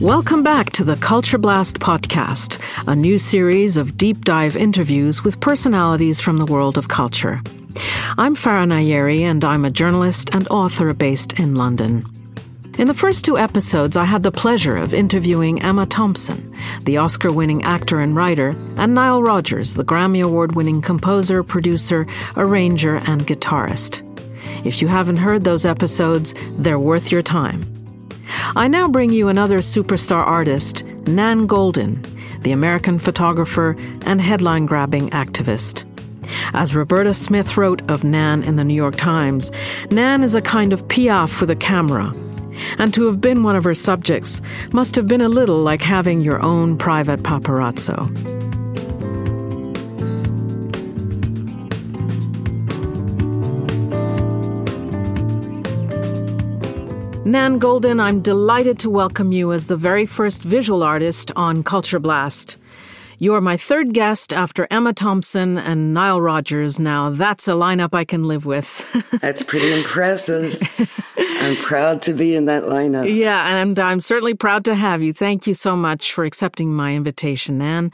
Welcome back to the Culture Blast podcast, a new series of deep dive interviews with personalities from the world of culture. I'm Farah Nayeri, and I'm a journalist and author based in London. In the first two episodes, I had the pleasure of interviewing Emma Thompson, the Oscar winning actor and writer, and Nile Rodgers, the Grammy Award winning composer, producer, arranger, and guitarist. If you haven't heard those episodes, they're worth your time. I now bring you another superstar artist, Nan Goldin, the American photographer and headline grabbing activist. As Roberta Smith wrote of Nan in the New York Times, Nan is a kind of piaf with a camera. And to have been one of her subjects must have been a little like having your own private paparazzo. Nan Goldin, I'm delighted to welcome you as the very first visual artist on Culture Blast. You are my third guest after Emma Thompson and Nile Rodgers. Now, that's a lineup I can live with. that's pretty impressive. I'm proud to be in that lineup. Yeah, and I'm certainly proud to have you. Thank you so much for accepting my invitation, Nan.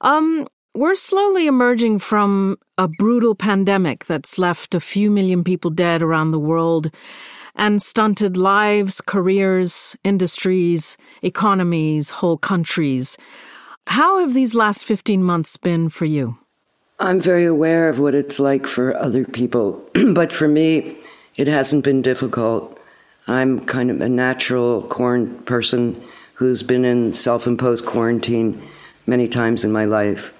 Um, we're slowly emerging from a brutal pandemic that's left a few million people dead around the world and stunted lives, careers, industries, economies, whole countries. How have these last 15 months been for you? I'm very aware of what it's like for other people, but for me, it hasn't been difficult. I'm kind of a natural corn person who's been in self imposed quarantine many times in my life.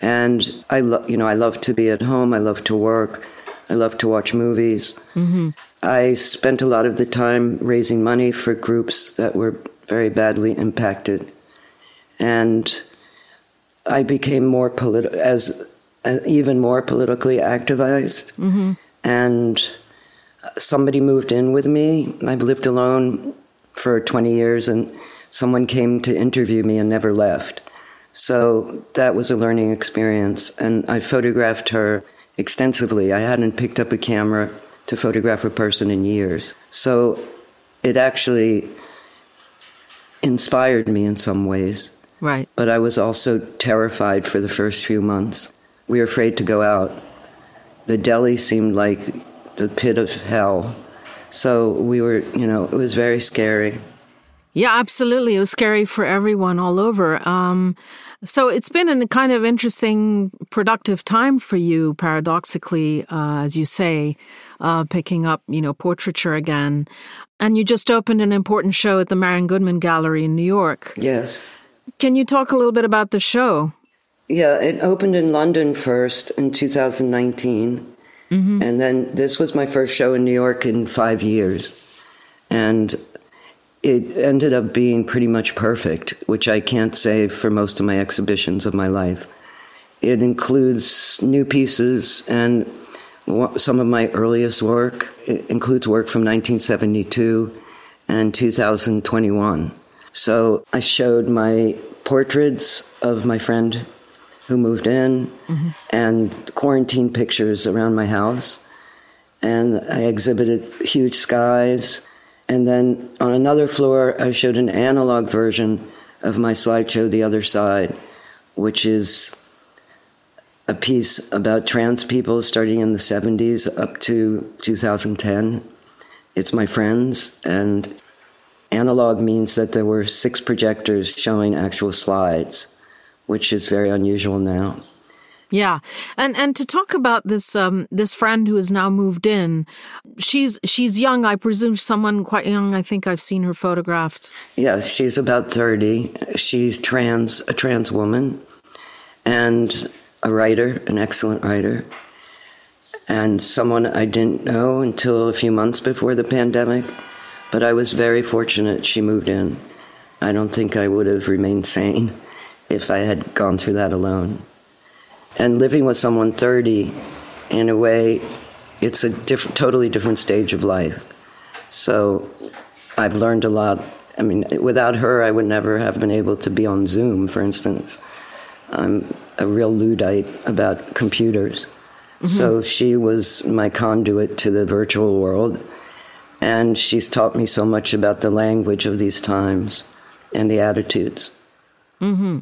And I lo- you know, I love to be at home, I love to work, I love to watch movies. Mm-hmm. I spent a lot of the time raising money for groups that were very badly impacted. And I became more political, as uh, even more politically activized. Mm-hmm. And somebody moved in with me. I've lived alone for 20 years, and someone came to interview me and never left. So that was a learning experience. And I photographed her extensively. I hadn't picked up a camera to photograph a person in years. So it actually inspired me in some ways. Right. But I was also terrified for the first few months. We were afraid to go out. The deli seemed like the pit of hell. So we were, you know, it was very scary. Yeah, absolutely. It was scary for everyone all over. Um, so it's been a kind of interesting, productive time for you, paradoxically, uh, as you say, uh, picking up, you know, portraiture again. And you just opened an important show at the Marian Goodman Gallery in New York. Yes. Can you talk a little bit about the show? Yeah, it opened in London first in 2019. Mm-hmm. And then this was my first show in New York in five years. And it ended up being pretty much perfect, which I can't say for most of my exhibitions of my life. It includes new pieces and some of my earliest work. It includes work from 1972 and 2021. So I showed my portraits of my friend who moved in mm-hmm. and quarantine pictures around my house. And I exhibited huge skies and then on another floor, I showed an analog version of my slideshow, The Other Side, which is a piece about trans people starting in the 70s up to 2010. It's my friends, and analog means that there were six projectors showing actual slides, which is very unusual now. Yeah, and and to talk about this um, this friend who has now moved in, she's she's young. I presume someone quite young. I think I've seen her photographed. Yeah, she's about thirty. She's trans, a trans woman, and a writer, an excellent writer, and someone I didn't know until a few months before the pandemic. But I was very fortunate she moved in. I don't think I would have remained sane if I had gone through that alone and living with someone 30 in a way it's a different totally different stage of life so i've learned a lot i mean without her i would never have been able to be on zoom for instance i'm a real luddite about computers mm-hmm. so she was my conduit to the virtual world and she's taught me so much about the language of these times and the attitudes. Mm-hmm.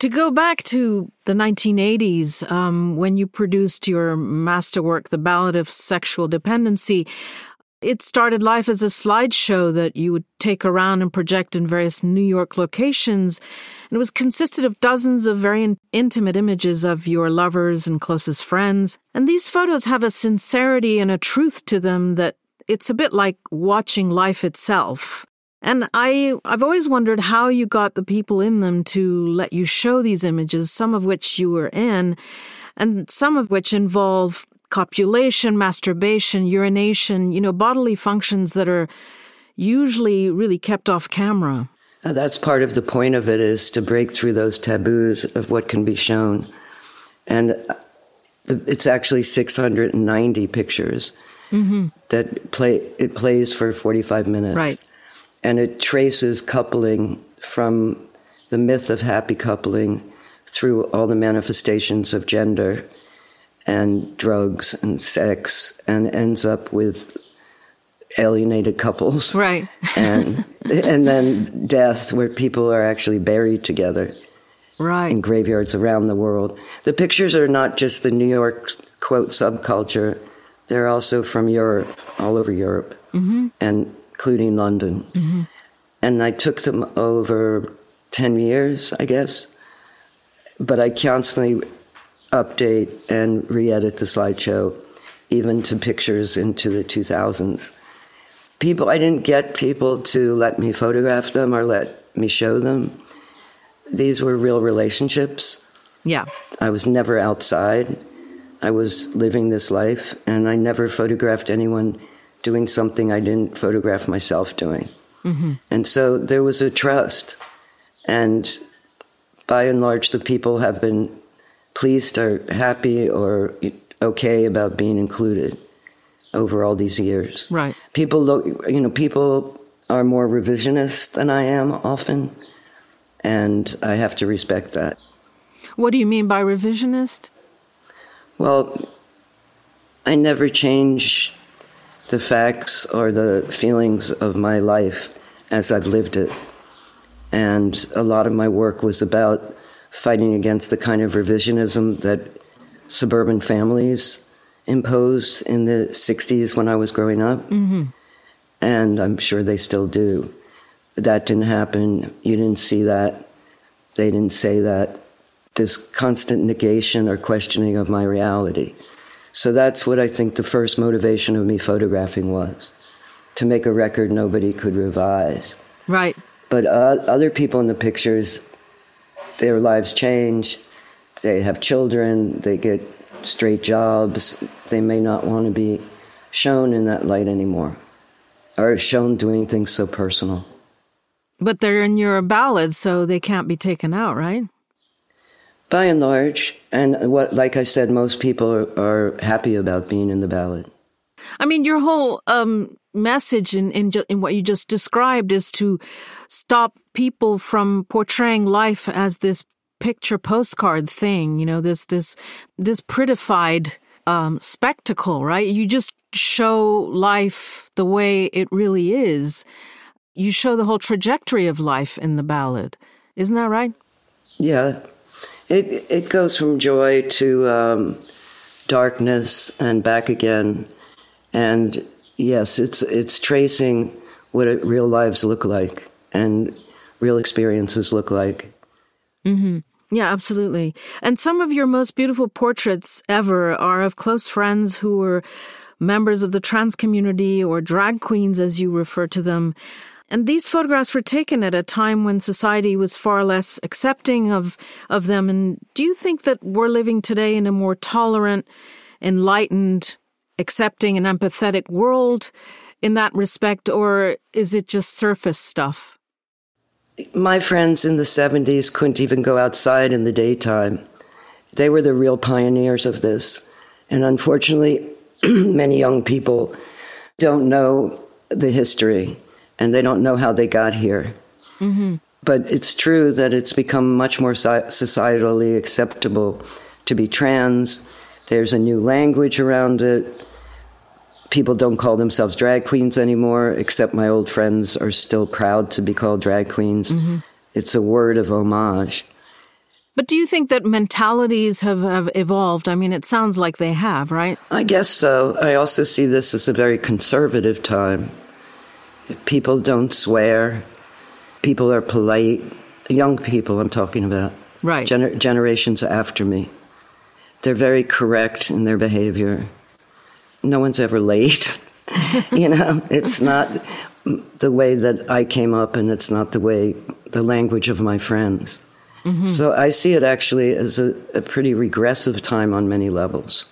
To go back to the 1980s, um, when you produced your masterwork, The Ballad of Sexual Dependency, it started life as a slideshow that you would take around and project in various New York locations. And it was consisted of dozens of very intimate images of your lovers and closest friends. And these photos have a sincerity and a truth to them that it's a bit like watching life itself. And I, I've always wondered how you got the people in them to let you show these images, some of which you were in, and some of which involve copulation, masturbation, urination, you know, bodily functions that are usually really kept off camera. Uh, that's part of the point of it is to break through those taboos of what can be shown. And uh, it's actually 690 pictures mm-hmm. that play, it plays for 45 minutes. Right and it traces coupling from the myth of happy coupling through all the manifestations of gender and drugs and sex and ends up with alienated couples. Right. And and then death where people are actually buried together right. in graveyards around the world. The pictures are not just the new york quote subculture. They're also from europe all over europe. Mm-hmm. and including London. Mm-hmm. And I took them over 10 years, I guess. But I constantly update and re edit the slideshow, even to pictures into the 2000s. People, I didn't get people to let me photograph them or let me show them. These were real relationships. Yeah. I was never outside. I was living this life, and I never photographed anyone doing something I didn't photograph myself doing. Mm-hmm. And so there was a trust. And by and large, the people have been pleased or happy or okay about being included over all these years. Right. People look, you know, people are more revisionist than I am often. And I have to respect that. What do you mean by revisionist? Well, I never change the facts or the feelings of my life as I've lived it. And a lot of my work was about fighting against the kind of revisionism that suburban families imposed in the 60s when I was growing up. Mm-hmm. And I'm sure they still do. That didn't happen. You didn't see that. They didn't say that. This constant negation or questioning of my reality. So that's what I think the first motivation of me photographing was to make a record nobody could revise. Right. But uh, other people in the pictures, their lives change. They have children, they get straight jobs. They may not want to be shown in that light anymore or shown doing things so personal. But they're in your ballad, so they can't be taken out, right? By and large, and what, like I said, most people are, are happy about being in the ballad. I mean, your whole um, message in, in, in what you just described is to stop people from portraying life as this picture postcard thing. You know, this this this prettified um, spectacle, right? You just show life the way it really is. You show the whole trajectory of life in the ballad. Isn't that right? Yeah, it it goes from joy to um, darkness and back again, and yes, it's it's tracing what real lives look like and real experiences look like. Mm-hmm. Yeah, absolutely. And some of your most beautiful portraits ever are of close friends who were members of the trans community or drag queens, as you refer to them. And these photographs were taken at a time when society was far less accepting of, of them. And do you think that we're living today in a more tolerant, enlightened, accepting, and empathetic world in that respect, or is it just surface stuff? My friends in the 70s couldn't even go outside in the daytime. They were the real pioneers of this. And unfortunately, many young people don't know the history and they don't know how they got here. Mm-hmm. But it's true that it's become much more societally acceptable to be trans. There's a new language around it. people don't call themselves drag queens anymore, except my old friends are still proud to be called drag queens. Mm-hmm. It's a word of homage. But do you think that mentalities have, have evolved? I mean, it sounds like they have, right? I guess so. I also see this as a very conservative time. People don't swear, people are polite. Young people, I'm talking about. Right. Gener- generations after me. They're very correct in their behavior no one's ever late. you know, it's not the way that I came up, and it's not the way the language of my friends. Mm-hmm. So I see it actually as a, a, pretty regressive time on many levels.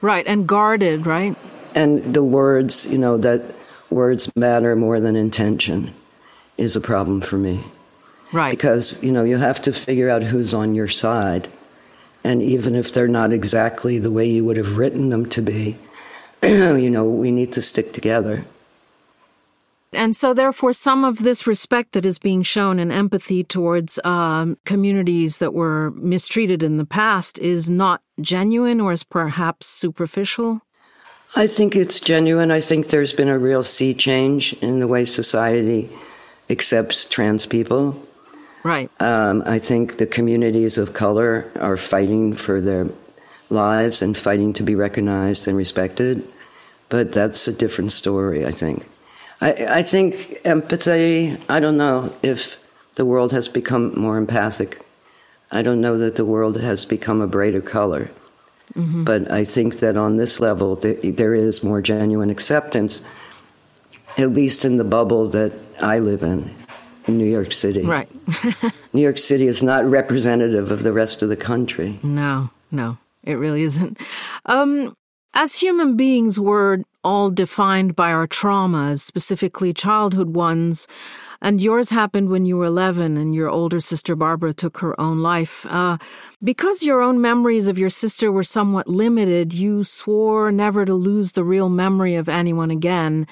Right, and guarded, right? And the words, you know, that words matter more than intention is a problem for me. Right. Because, you know, you have to figure out who's on your side. And even if they're not exactly the way you would have written them to be, you know, we need to stick together. And so, therefore, some of this respect that is being shown and empathy towards um, communities that were mistreated in the past is not genuine or is perhaps superficial? I think it's genuine. I think there's been a real sea change in the way society accepts trans people. Right. Um, I think the communities of color are fighting for their lives and fighting to be recognized and respected. But that's a different story, I think. I, I think empathy, I don't know if the world has become more empathic. I don't know that the world has become a brighter color. Mm-hmm. But I think that on this level, there, there is more genuine acceptance, at least in the bubble that I live in, in New York City. Right. New York City is not representative of the rest of the country. No, no. It really isn't. Um, as human beings, we're all defined by our traumas, specifically childhood ones, and yours happened when you were 11 and your older sister Barbara took her own life. Uh, because your own memories of your sister were somewhat limited, you swore never to lose the real memory of anyone again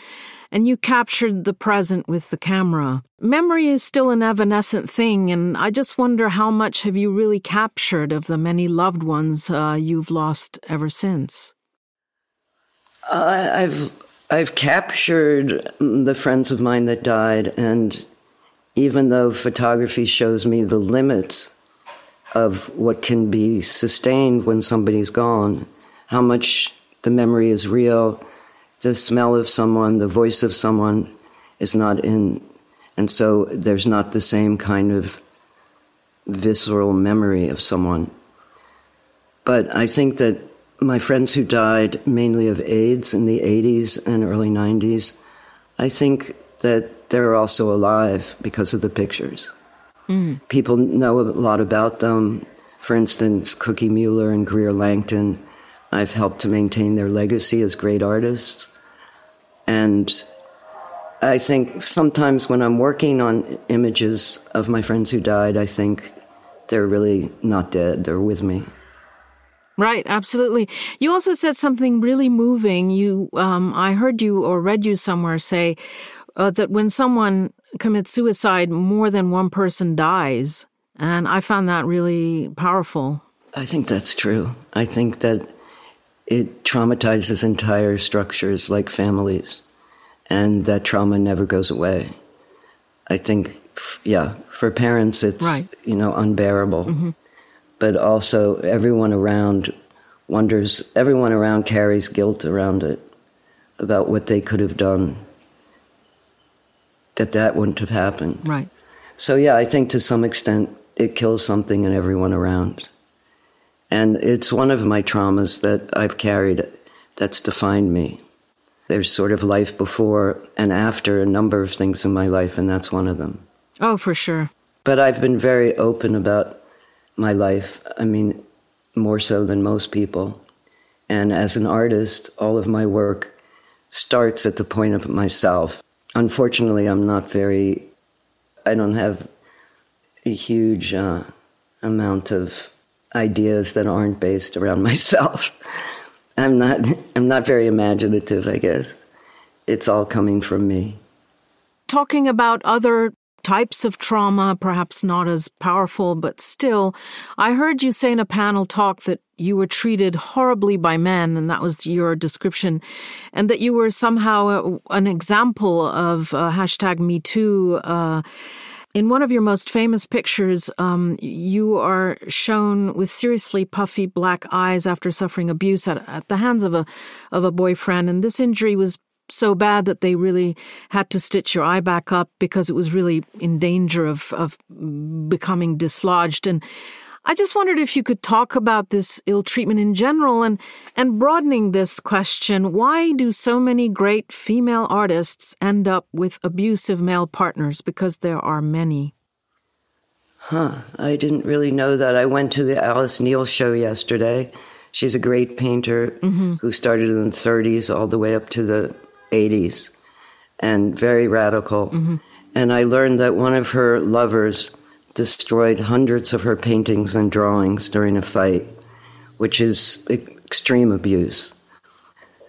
and you captured the present with the camera. Memory is still an evanescent thing, and I just wonder how much have you really captured of the many loved ones uh, you've lost ever since? I've I've captured the friends of mine that died, and even though photography shows me the limits of what can be sustained when somebody's gone, how much the memory is real, the smell of someone, the voice of someone is not in, and so there's not the same kind of visceral memory of someone. But I think that my friends who died mainly of AIDS in the 80s and early 90s, I think that they're also alive because of the pictures. Mm. People know a lot about them. For instance, Cookie Mueller and Greer Lankton. I've helped to maintain their legacy as great artists. And I think sometimes when I'm working on images of my friends who died, I think they're really not dead, they're with me. Right, absolutely. You also said something really moving. You, um, I heard you or read you somewhere say uh, that when someone commits suicide, more than one person dies, and I found that really powerful. I think that's true. I think that it traumatizes entire structures like families, and that trauma never goes away. I think, yeah, for parents, it's right. you know unbearable, mm-hmm. But also everyone around wonders. Everyone around carries guilt around it about what they could have done. That that wouldn't have happened. Right. So yeah, I think to some extent it kills something in everyone around. And it's one of my traumas that I've carried that's defined me. There's sort of life before and after a number of things in my life, and that's one of them. Oh, for sure. But I've been very open about my life. I mean, more so than most people. And as an artist, all of my work starts at the point of myself. Unfortunately, I'm not very, I don't have a huge uh, amount of ideas that aren't based around myself. I'm not I'm not very imaginative, I guess. It's all coming from me. Talking about other types of trauma, perhaps not as powerful, but still, I heard you say in a panel talk that you were treated horribly by men, and that was your description, and that you were somehow a, an example of uh, hashtag Me Too. Uh, in one of your most famous pictures, um, you are shown with seriously puffy black eyes after suffering abuse at, at the hands of a of a boyfriend, and this injury was so bad that they really had to stitch your eye back up because it was really in danger of of becoming dislodged. And I just wondered if you could talk about this ill treatment in general and, and broadening this question why do so many great female artists end up with abusive male partners? Because there are many. Huh, I didn't really know that. I went to the Alice Neel show yesterday. She's a great painter mm-hmm. who started in the 30s all the way up to the 80s and very radical. Mm-hmm. And I learned that one of her lovers destroyed hundreds of her paintings and drawings during a fight, which is extreme abuse.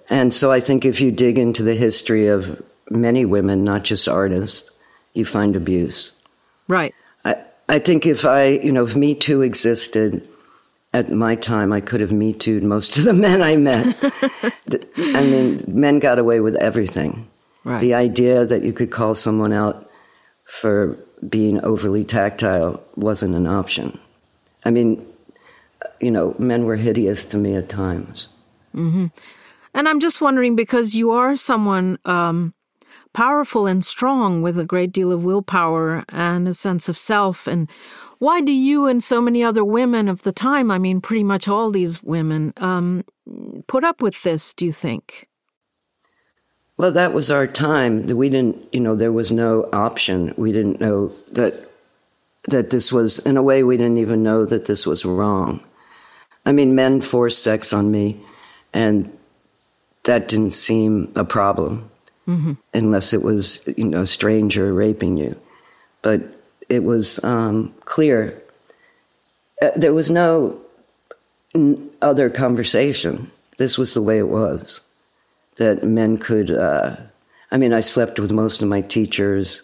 And so I think if you dig into the history of many women, not just artists, you find abuse. Right. I, I think if I, you know, if Me Too existed at my time, I could have Me Too'd most of the men I met. I mean, men got away with everything. Right. The idea that you could call someone out for being overly tactile wasn't an option. I mean, you know, men were hideous to me at times. Mm-hmm. And I'm just wondering because you are someone um, powerful and strong with a great deal of willpower and a sense of self. And why do you and so many other women of the time, I mean, pretty much all these women, um, put up with this, do you think? Well, that was our time. We didn't, you know, there was no option. We didn't know that that this was in a way we didn't even know that this was wrong. I mean, men forced sex on me and that didn't seem a problem mm-hmm. unless it was, you know, a stranger raping you. But it was um, clear. Uh, there was no other conversation. This was the way it was that men could. Uh, I mean, I slept with most of my teachers,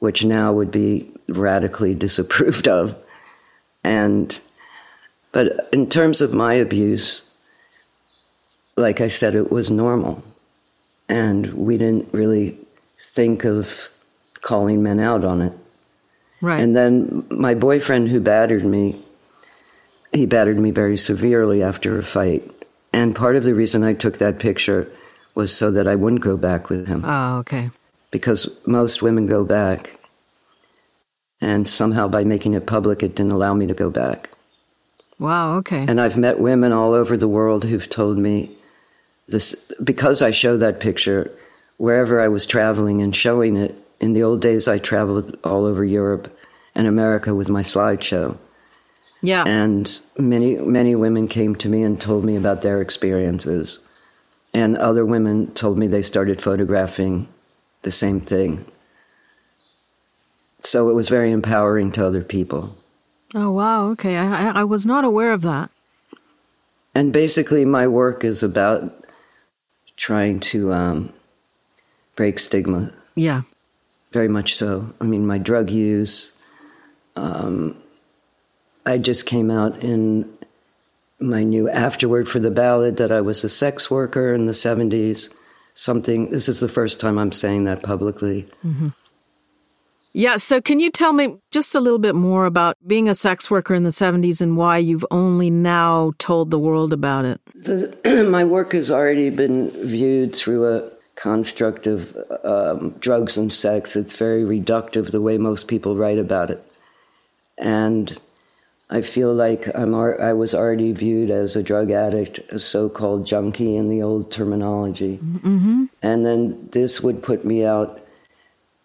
which now would be radically disapproved of. And, but in terms of my abuse, like I said, it was normal. And we didn't really think of calling men out on it. Right. And then my boyfriend who battered me, he battered me very severely after a fight. And part of the reason I took that picture was so that I wouldn't go back with him. Oh, okay. Because most women go back. And somehow by making it public, it didn't allow me to go back. Wow, okay. And I've met women all over the world who've told me this because I show that picture wherever I was traveling and showing it. In the old days, I traveled all over Europe and America with my slideshow. Yeah. And many, many women came to me and told me about their experiences. And other women told me they started photographing the same thing. So it was very empowering to other people. Oh, wow. Okay. I, I was not aware of that. And basically, my work is about trying to um, break stigma. Yeah. Very much so. I mean, my drug use. Um, I just came out in my new afterword for the ballad that I was a sex worker in the 70s. Something, this is the first time I'm saying that publicly. Mm-hmm. Yeah, so can you tell me just a little bit more about being a sex worker in the 70s and why you've only now told the world about it? The, my work has already been viewed through a construct of um, drugs and sex. It's very reductive the way most people write about it. And I feel like I'm I was already viewed as a drug addict, a so-called junkie in the old terminology, mm-hmm. and then this would put me out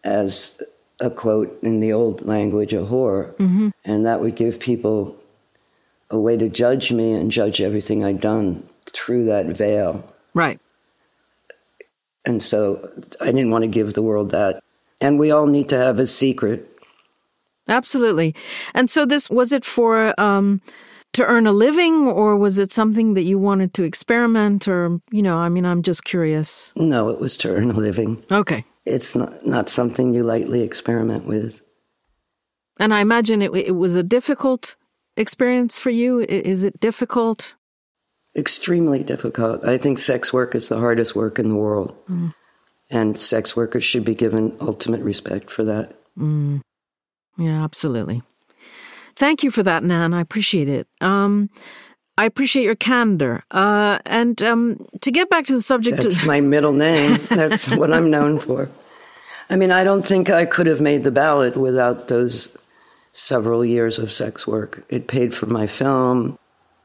as a quote in the old language, a whore, mm-hmm. and that would give people a way to judge me and judge everything I'd done through that veil. Right. And so I didn't want to give the world that. And we all need to have a secret Absolutely. And so this was it for um to earn a living or was it something that you wanted to experiment or you know, I mean I'm just curious. No, it was to earn a living. Okay. It's not not something you lightly experiment with. And I imagine it it was a difficult experience for you. Is it difficult? Extremely difficult. I think sex work is the hardest work in the world. Mm. And sex workers should be given ultimate respect for that. Mm. Yeah, absolutely. Thank you for that, Nan. I appreciate it. Um, I appreciate your candor. Uh, and um, to get back to the subject, that's of- my middle name. That's what I'm known for. I mean, I don't think I could have made the ballad without those several years of sex work. It paid for my film.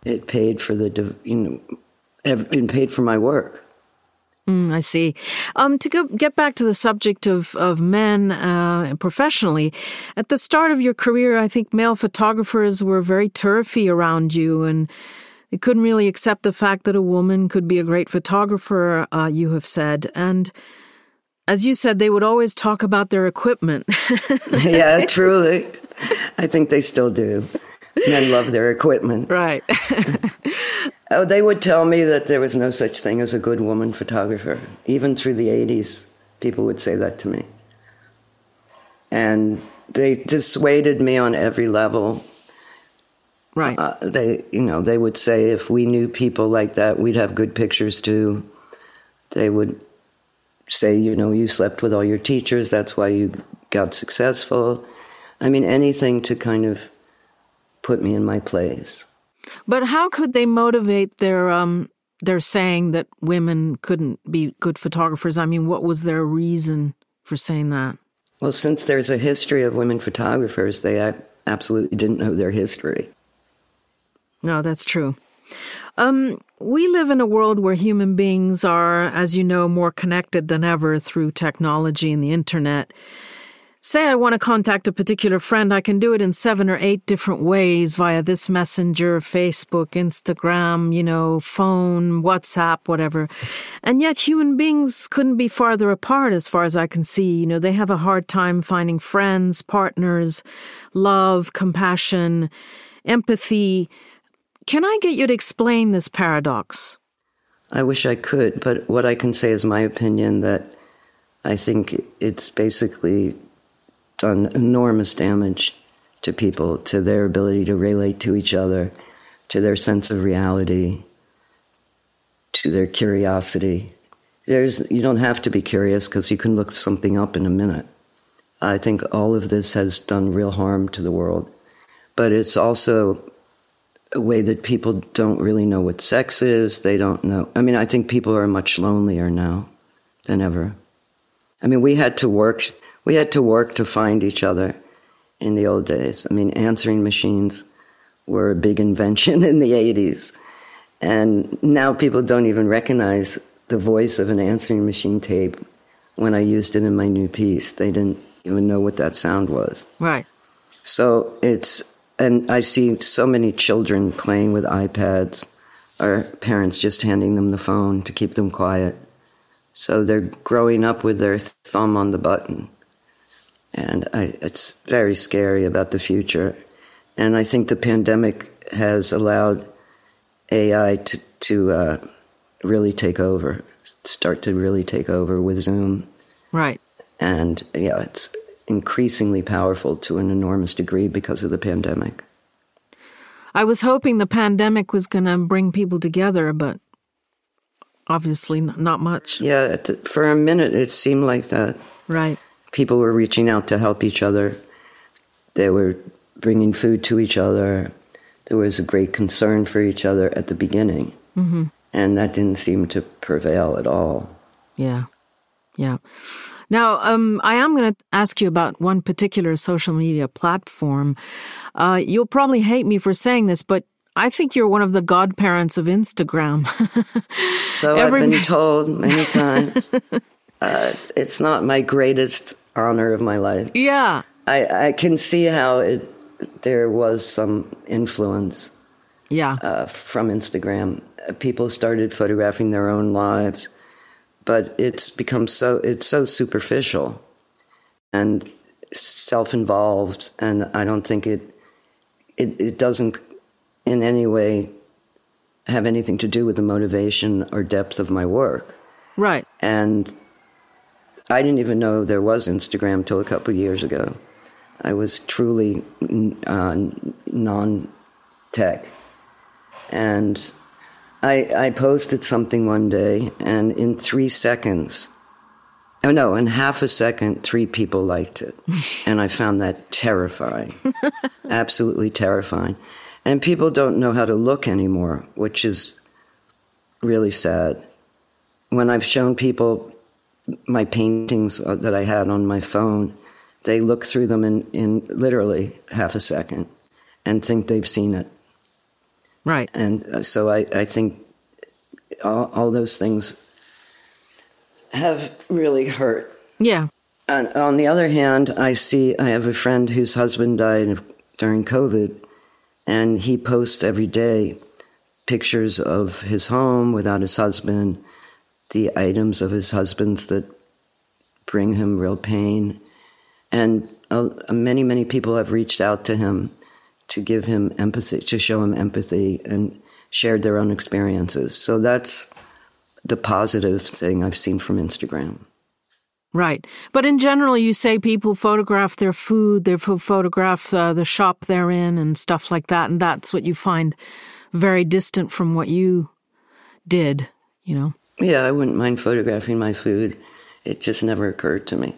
It paid for the, you know, it paid for my work. Mm, I see. Um, to go, get back to the subject of, of men uh, professionally, at the start of your career, I think male photographers were very turfy around you and they couldn't really accept the fact that a woman could be a great photographer, uh, you have said. And as you said, they would always talk about their equipment. yeah, truly. I think they still do. Men love their equipment. Right. oh, they would tell me that there was no such thing as a good woman photographer. Even through the 80s, people would say that to me. And they dissuaded me on every level. Right. Uh, they, you know, they would say if we knew people like that, we'd have good pictures too. They would say, you know, you slept with all your teachers, that's why you got successful. I mean, anything to kind of put me in my place. But how could they motivate their um their saying that women couldn't be good photographers? I mean, what was their reason for saying that? Well, since there's a history of women photographers, they absolutely didn't know their history. No, that's true. Um, we live in a world where human beings are, as you know, more connected than ever through technology and the internet. Say I want to contact a particular friend, I can do it in seven or eight different ways via this messenger, Facebook, Instagram, you know, phone, WhatsApp, whatever. And yet human beings couldn't be farther apart as far as I can see. You know, they have a hard time finding friends, partners, love, compassion, empathy. Can I get you to explain this paradox? I wish I could, but what I can say is my opinion that I think it's basically done enormous damage to people, to their ability to relate to each other, to their sense of reality, to their curiosity. There's, you don't have to be curious because you can look something up in a minute. I think all of this has done real harm to the world. But it's also a way that people don't really know what sex is. They don't know. I mean, I think people are much lonelier now than ever. I mean, we had to work we had to work to find each other in the old days. I mean, answering machines were a big invention in the 80s. And now people don't even recognize the voice of an answering machine tape when I used it in my new piece. They didn't even know what that sound was. Right. So it's, and I see so many children playing with iPads or parents just handing them the phone to keep them quiet. So they're growing up with their thumb on the button. And I, it's very scary about the future. And I think the pandemic has allowed AI to, to uh, really take over, start to really take over with Zoom. Right. And yeah, it's increasingly powerful to an enormous degree because of the pandemic. I was hoping the pandemic was going to bring people together, but obviously not much. Yeah, for a minute it seemed like that. Right people were reaching out to help each other. They were bringing food to each other. There was a great concern for each other at the beginning. Mm-hmm. And that didn't seem to prevail at all. Yeah. Yeah. Now, um, I am going to ask you about one particular social media platform. Uh, you'll probably hate me for saying this, but I think you're one of the godparents of Instagram. so Every... I've been told many times. uh, it's not my greatest honor of my life. Yeah. I, I can see how it there was some influence. Yeah. Uh, from Instagram, people started photographing their own lives, but it's become so it's so superficial and self-involved, and I don't think it it, it doesn't in any way have anything to do with the motivation or depth of my work. Right. And I didn't even know there was Instagram till a couple of years ago. I was truly uh, non tech. And I, I posted something one day, and in three seconds, oh no, in half a second, three people liked it. and I found that terrifying, absolutely terrifying. And people don't know how to look anymore, which is really sad. When I've shown people my paintings uh, that I had on my phone, they look through them in, in literally half a second and think they've seen it. Right. And uh, so I, I think all, all those things have really hurt. Yeah. And on the other hand, I see I have a friend whose husband died during COVID, and he posts every day pictures of his home without his husband, the items of his husband's that bring him real pain. And uh, many, many people have reached out to him to give him empathy, to show him empathy, and shared their own experiences. So that's the positive thing I've seen from Instagram. Right. But in general, you say people photograph their food, they photograph uh, the shop they're in and stuff like that. And that's what you find very distant from what you did, you know? Yeah, I wouldn't mind photographing my food. It just never occurred to me.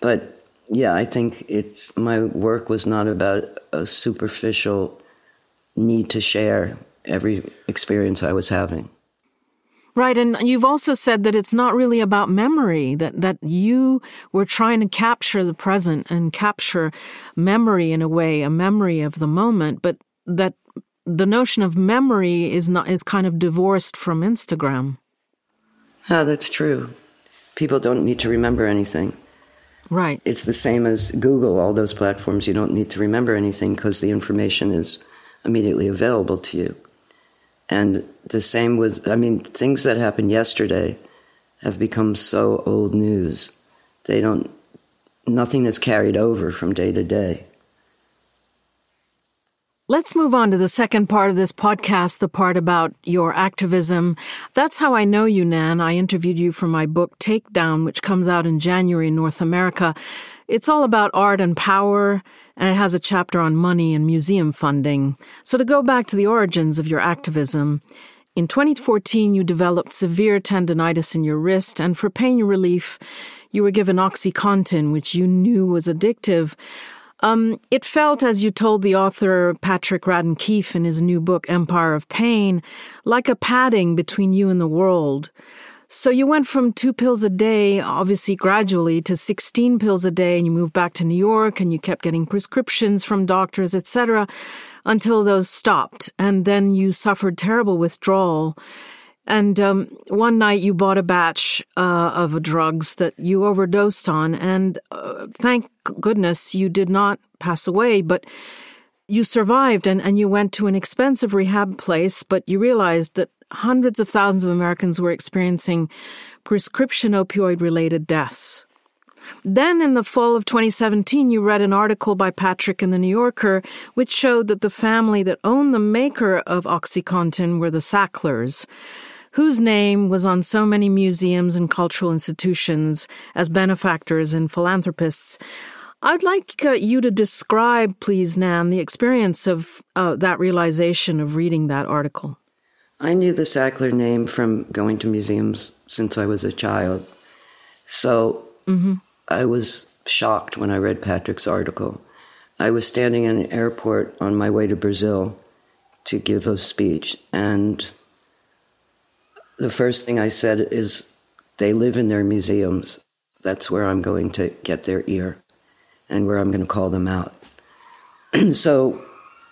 But yeah, I think it's my work was not about a superficial need to share every experience I was having. Right, and you've also said that it's not really about memory, that, that you were trying to capture the present and capture memory in a way, a memory of the moment, but that the notion of memory is not is kind of divorced from Instagram. Ah, that's true. People don't need to remember anything. Right. It's the same as Google, all those platforms. You don't need to remember anything because the information is immediately available to you. And the same with, I mean, things that happened yesterday have become so old news. They don't, nothing is carried over from day to day. Let's move on to the second part of this podcast, the part about your activism. That's how I know you, Nan. I interviewed you for my book, Takedown, which comes out in January in North America. It's all about art and power, and it has a chapter on money and museum funding. So to go back to the origins of your activism, in 2014, you developed severe tendonitis in your wrist, and for pain relief, you were given OxyContin, which you knew was addictive. Um, it felt, as you told the author Patrick Radden Keefe in his new book, Empire of Pain, like a padding between you and the world. So you went from two pills a day, obviously gradually, to 16 pills a day, and you moved back to New York and you kept getting prescriptions from doctors, etc., until those stopped. And then you suffered terrible withdrawal. And um, one night you bought a batch uh, of drugs that you overdosed on, and uh, thank goodness you did not pass away, but you survived and, and you went to an expensive rehab place, but you realized that hundreds of thousands of Americans were experiencing prescription opioid related deaths. Then, in the fall of 2017, you read an article by Patrick in the New Yorker, which showed that the family that owned the maker of OxyContin were the Sacklers whose name was on so many museums and cultural institutions as benefactors and philanthropists. I'd like uh, you to describe, please, Nan, the experience of uh, that realization of reading that article. I knew the Sackler name from going to museums since I was a child. So mm-hmm. I was shocked when I read Patrick's article. I was standing in an airport on my way to Brazil to give a speech, and the first thing I said is, they live in their museums. That's where I'm going to get their ear and where I'm going to call them out. so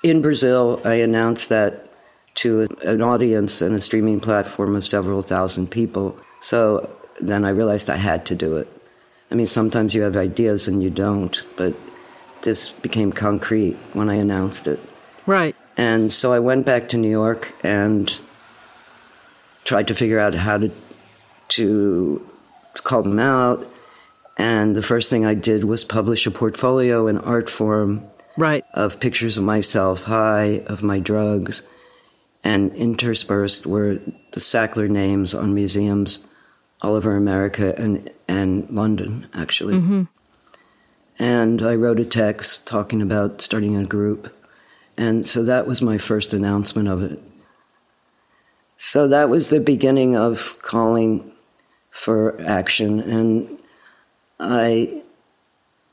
in Brazil, I announced that to an audience and a streaming platform of several thousand people. So then I realized I had to do it. I mean, sometimes you have ideas and you don't, but this became concrete when I announced it. Right. And so I went back to New York and tried to figure out how to to call them out. And the first thing I did was publish a portfolio in art form right. of pictures of myself high, of my drugs, and interspersed were the Sackler names on museums all over America and, and London, actually. Mm-hmm. And I wrote a text talking about starting a group. And so that was my first announcement of it. So that was the beginning of calling for action. And I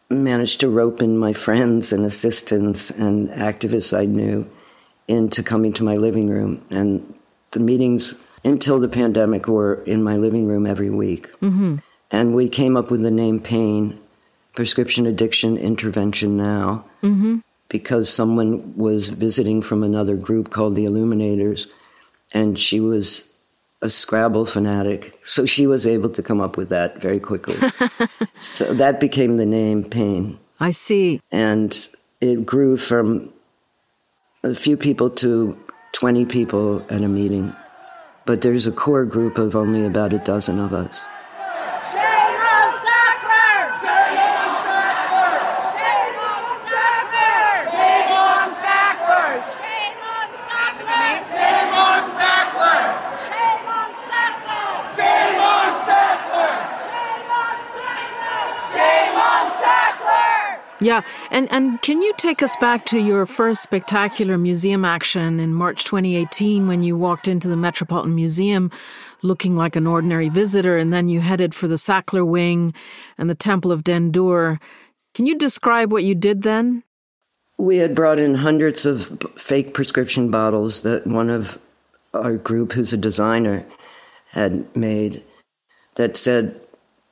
managed to rope in my friends and assistants and activists I knew into coming to my living room. And the meetings until the pandemic were in my living room every week. Mm-hmm. And we came up with the name Pain, Prescription Addiction Intervention Now, mm-hmm. because someone was visiting from another group called the Illuminators, and she was a Scrabble fanatic. So she was able to come up with that very quickly. so that became the name Pain. I see. And it grew from a few people to 20 people at a meeting. But there's a core group of only about a dozen of us. Yeah, and and can you take us back to your first spectacular museum action in March 2018 when you walked into the Metropolitan Museum looking like an ordinary visitor and then you headed for the Sackler wing and the Temple of Dendur. Can you describe what you did then? We had brought in hundreds of fake prescription bottles that one of our group who's a designer had made that said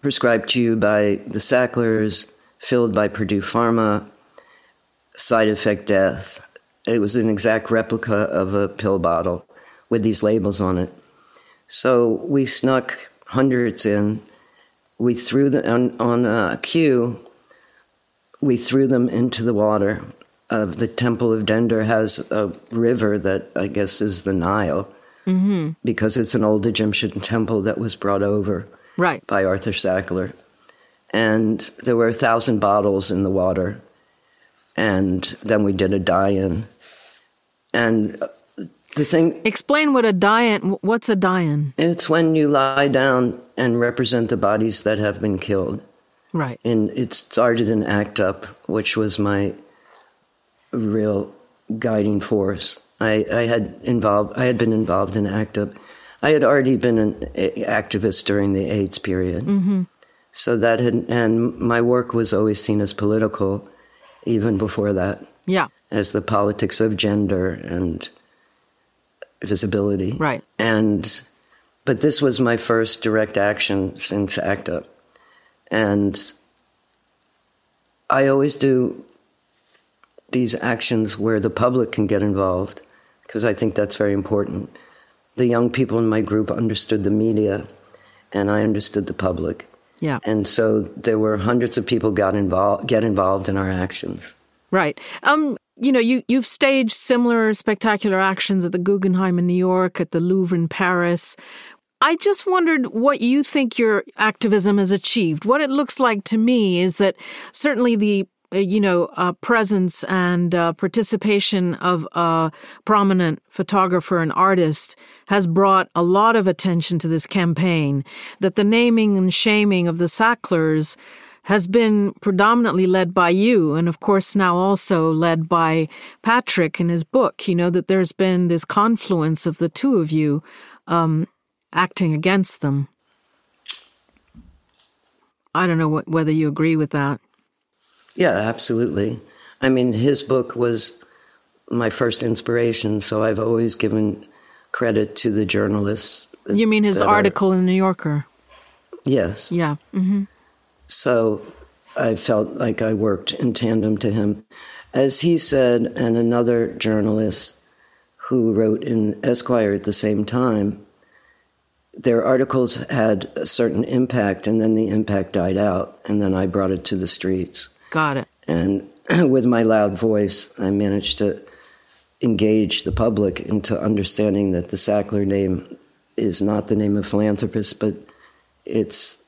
prescribed to you by the Sacklers filled by Purdue Pharma, side effect death. It was an exact replica of a pill bottle with these labels on it. So we snuck hundreds in. We threw them on, on a queue. We threw them into the water. Uh, the Temple of Dendur has a river that I guess is the Nile mm-hmm. because it's an old Egyptian temple that was brought over right. by Arthur Sackler and there were a thousand bottles in the water. And then we did a die-in, and the thing. Explain what a die-in. What's a die-in? It's when you lie down and represent the bodies that have been killed. Right. And it started in ACT UP, which was my real guiding force. I, I had involved. I had been involved in ACT UP. I had already been an activist during the AIDS period. Mm-hmm. So that had, and my work was always seen as political, even before that. Yeah. As the politics of gender and visibility. Right. And, but this was my first direct action since ACT UP. And I always do these actions where the public can get involved because I think that's very important. The young people in my group understood the media and I understood the public. Yeah. And so there were hundreds of people got involved get involved in our actions. Right. Um you know, you you've staged similar spectacular actions at the Guggenheim in New York, at the Louvre in Paris. I just wondered what you think your activism has achieved. What it looks like to me is that certainly the you know, uh, presence and uh, participation of a prominent photographer and artist has brought a lot of attention to this campaign. That the naming and shaming of the Sacklers has been predominantly led by you, and of course now also led by Patrick in his book. You know that there's been this confluence of the two of you um, acting against them. I don't know what, whether you agree with that. Yeah, absolutely. I mean, his book was my first inspiration, so I've always given credit to the journalists. You mean his article are, in the New Yorker? Yes. Yeah. Mm-hmm. So I felt like I worked in tandem to him. As he said, and another journalist who wrote in Esquire at the same time, their articles had a certain impact, and then the impact died out, and then I brought it to the streets. Got it. And with my loud voice, I managed to engage the public into understanding that the Sackler name is not the name of philanthropists, but it's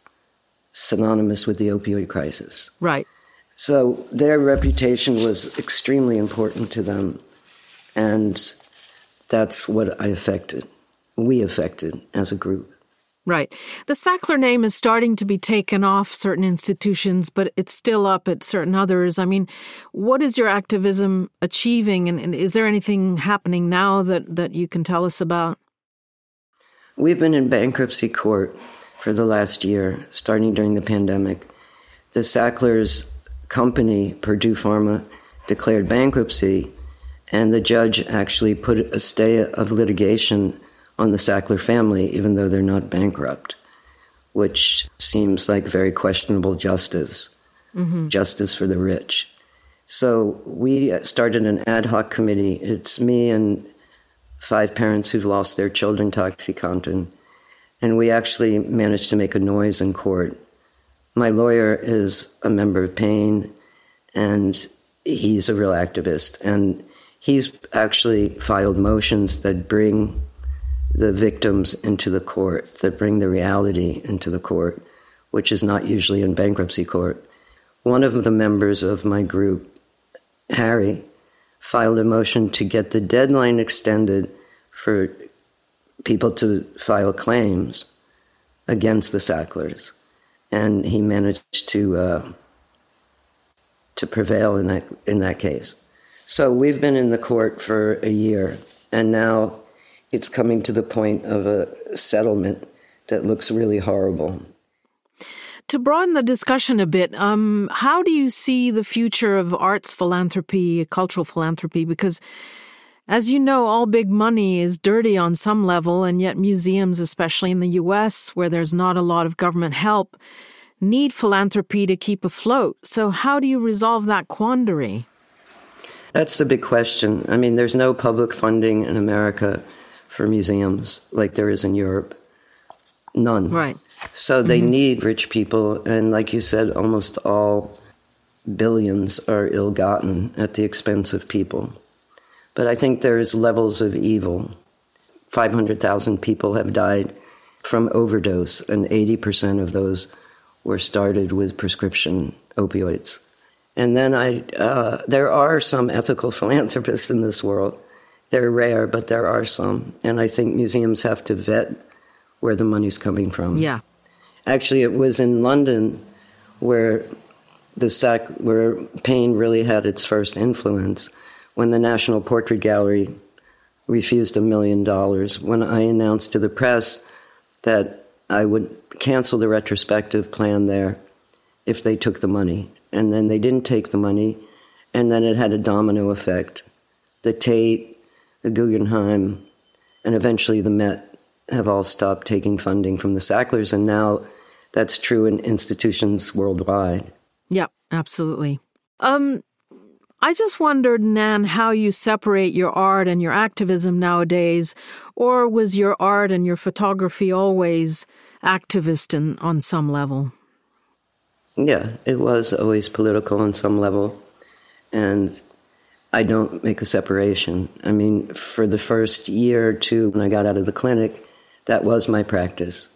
synonymous with the opioid crisis. Right. So their reputation was extremely important to them. And that's what I affected, we affected as a group. Right. The Sackler name is starting to be taken off certain institutions, but it's still up at certain others. I mean, what is your activism achieving, and, and is there anything happening now that, that you can tell us about? we've been in bankruptcy court for the last year, starting during the pandemic. The Sacklers company, Purdue Pharma, declared bankruptcy, and the judge actually put a stay of litigation on the Sackler family, even though they're not bankrupt, which seems like very questionable justice, mm-hmm. justice for the rich. So we started an ad hoc committee. It's me and five parents who've lost their children to OxyContin. And we actually managed to make a noise in court. My lawyer is a member of PAIN, and he's a real activist. And he's actually filed motions that bring the victims into the court, that bring the reality into the court, which is not usually in bankruptcy court. One of the members of my group, Harry, filed a motion to get the deadline extended for people to file claims against the Sacklers, and he managed to uh, to prevail in that in that case. So we've been in the court for a year, and now it's coming to the point of a settlement that looks really horrible. To broaden the discussion a bit, um, how do you see the future of arts philanthropy, cultural philanthropy? Because, as you know, all big money is dirty on some level, and yet museums, especially in the US, where there's not a lot of government help, need philanthropy to keep afloat. So, how do you resolve that quandary? That's the big question. I mean, there's no public funding in America for museums like there is in Europe. None. Right. So they mm-hmm. need rich people. And like you said, almost all billions are ill gotten at the expense of people. But I think there's levels of evil. 500,000 people have died from overdose, and 80% of those were started with prescription opioids. And then I, uh, there are some ethical philanthropists in this world they're rare, but there are some. And I think museums have to vet where the money's coming from. Yeah. Actually, it was in London where the sac where PAIN really had its first influence when the National Portrait Gallery refused a million dollars when I announced to the press that I would cancel the retrospective plan there if they took the money. And then they didn't take the money, and then it had a domino effect. The Tate, the Guggenheim, and eventually the Met have all stopped taking funding from the Sacklers, and now that's true in institutions worldwide. Yep, absolutely. Um, I just wondered, Nan, how you separate your art and your activism nowadays, or was your art and your photography always activist in, on some level? Yeah, it was always political on some level. And I don't make a separation. I mean, for the first year or two when I got out of the clinic, that was my practice.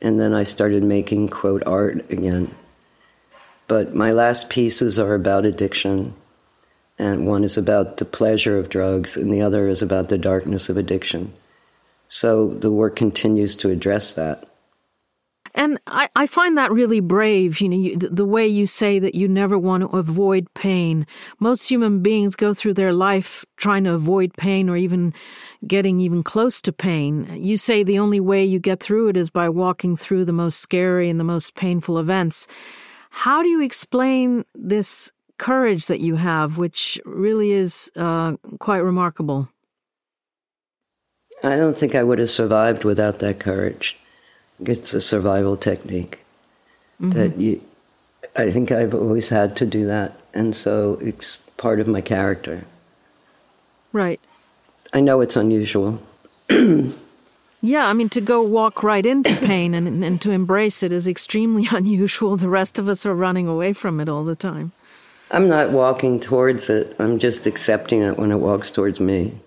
And then I started making, quote, art again. But my last pieces are about addiction. And one is about the pleasure of drugs, and the other is about the darkness of addiction. So the work continues to address that. And I, I find that really brave, you know, you, the way you say that you never want to avoid pain. Most human beings go through their life trying to avoid pain or even getting even close to pain. You say the only way you get through it is by walking through the most scary and the most painful events. How do you explain this courage that you have, which really is uh, quite remarkable? I don't think I would have survived without that courage it's a survival technique mm-hmm. that you I think I've always had to do that and so it's part of my character. Right. I know it's unusual. yeah, I mean to go walk right into pain and and to embrace it is extremely unusual. The rest of us are running away from it all the time. I'm not walking towards it. I'm just accepting it when it walks towards me.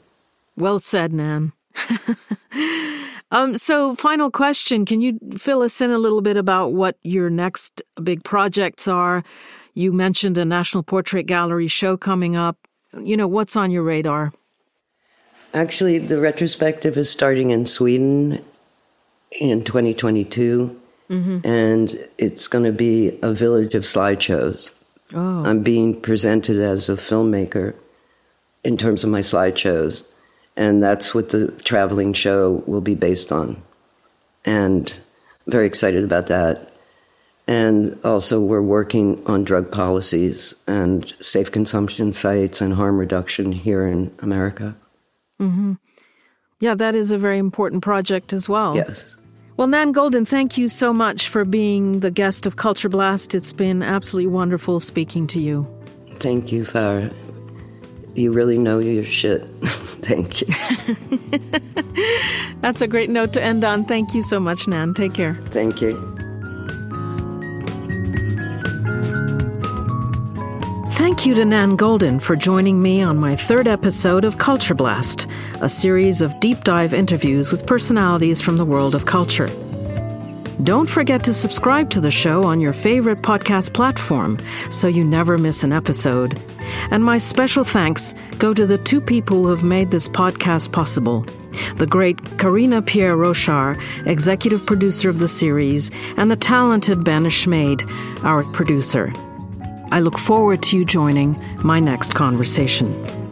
Well said, Nan. Um, so, final question Can you fill us in a little bit about what your next big projects are? You mentioned a National Portrait Gallery show coming up. You know, what's on your radar? Actually, the retrospective is starting in Sweden in 2022, mm-hmm. and it's going to be a village of slideshows. Oh. I'm being presented as a filmmaker in terms of my slideshows and that's what the traveling show will be based on. and very excited about that. And also, we're working on drug policies and safe consumption sites and harm reduction here in America. Mm-hmm. Yeah, that is a very important project as well. Yes. Well, Nan Goldin, thank you so much for being the guest of Culture Blast. It's been absolutely wonderful speaking to you. Thank you, Farah. You really know your shit. thank you. That's a great note to end on. Thank you so much, Nan. Take care. Thank you. Thank you to Nan Goldin for joining me on my third episode of Culture Blast, a series of deep dive interviews with personalities from the world of culture. Don't forget to subscribe to the show on your favorite podcast platform so you never miss an episode. And my special thanks go to the two people who have made this podcast possible the great Karina Pierre Rochard, executive producer of the series, and the talented Ben Schmade, our producer. I look forward to you joining my next conversation.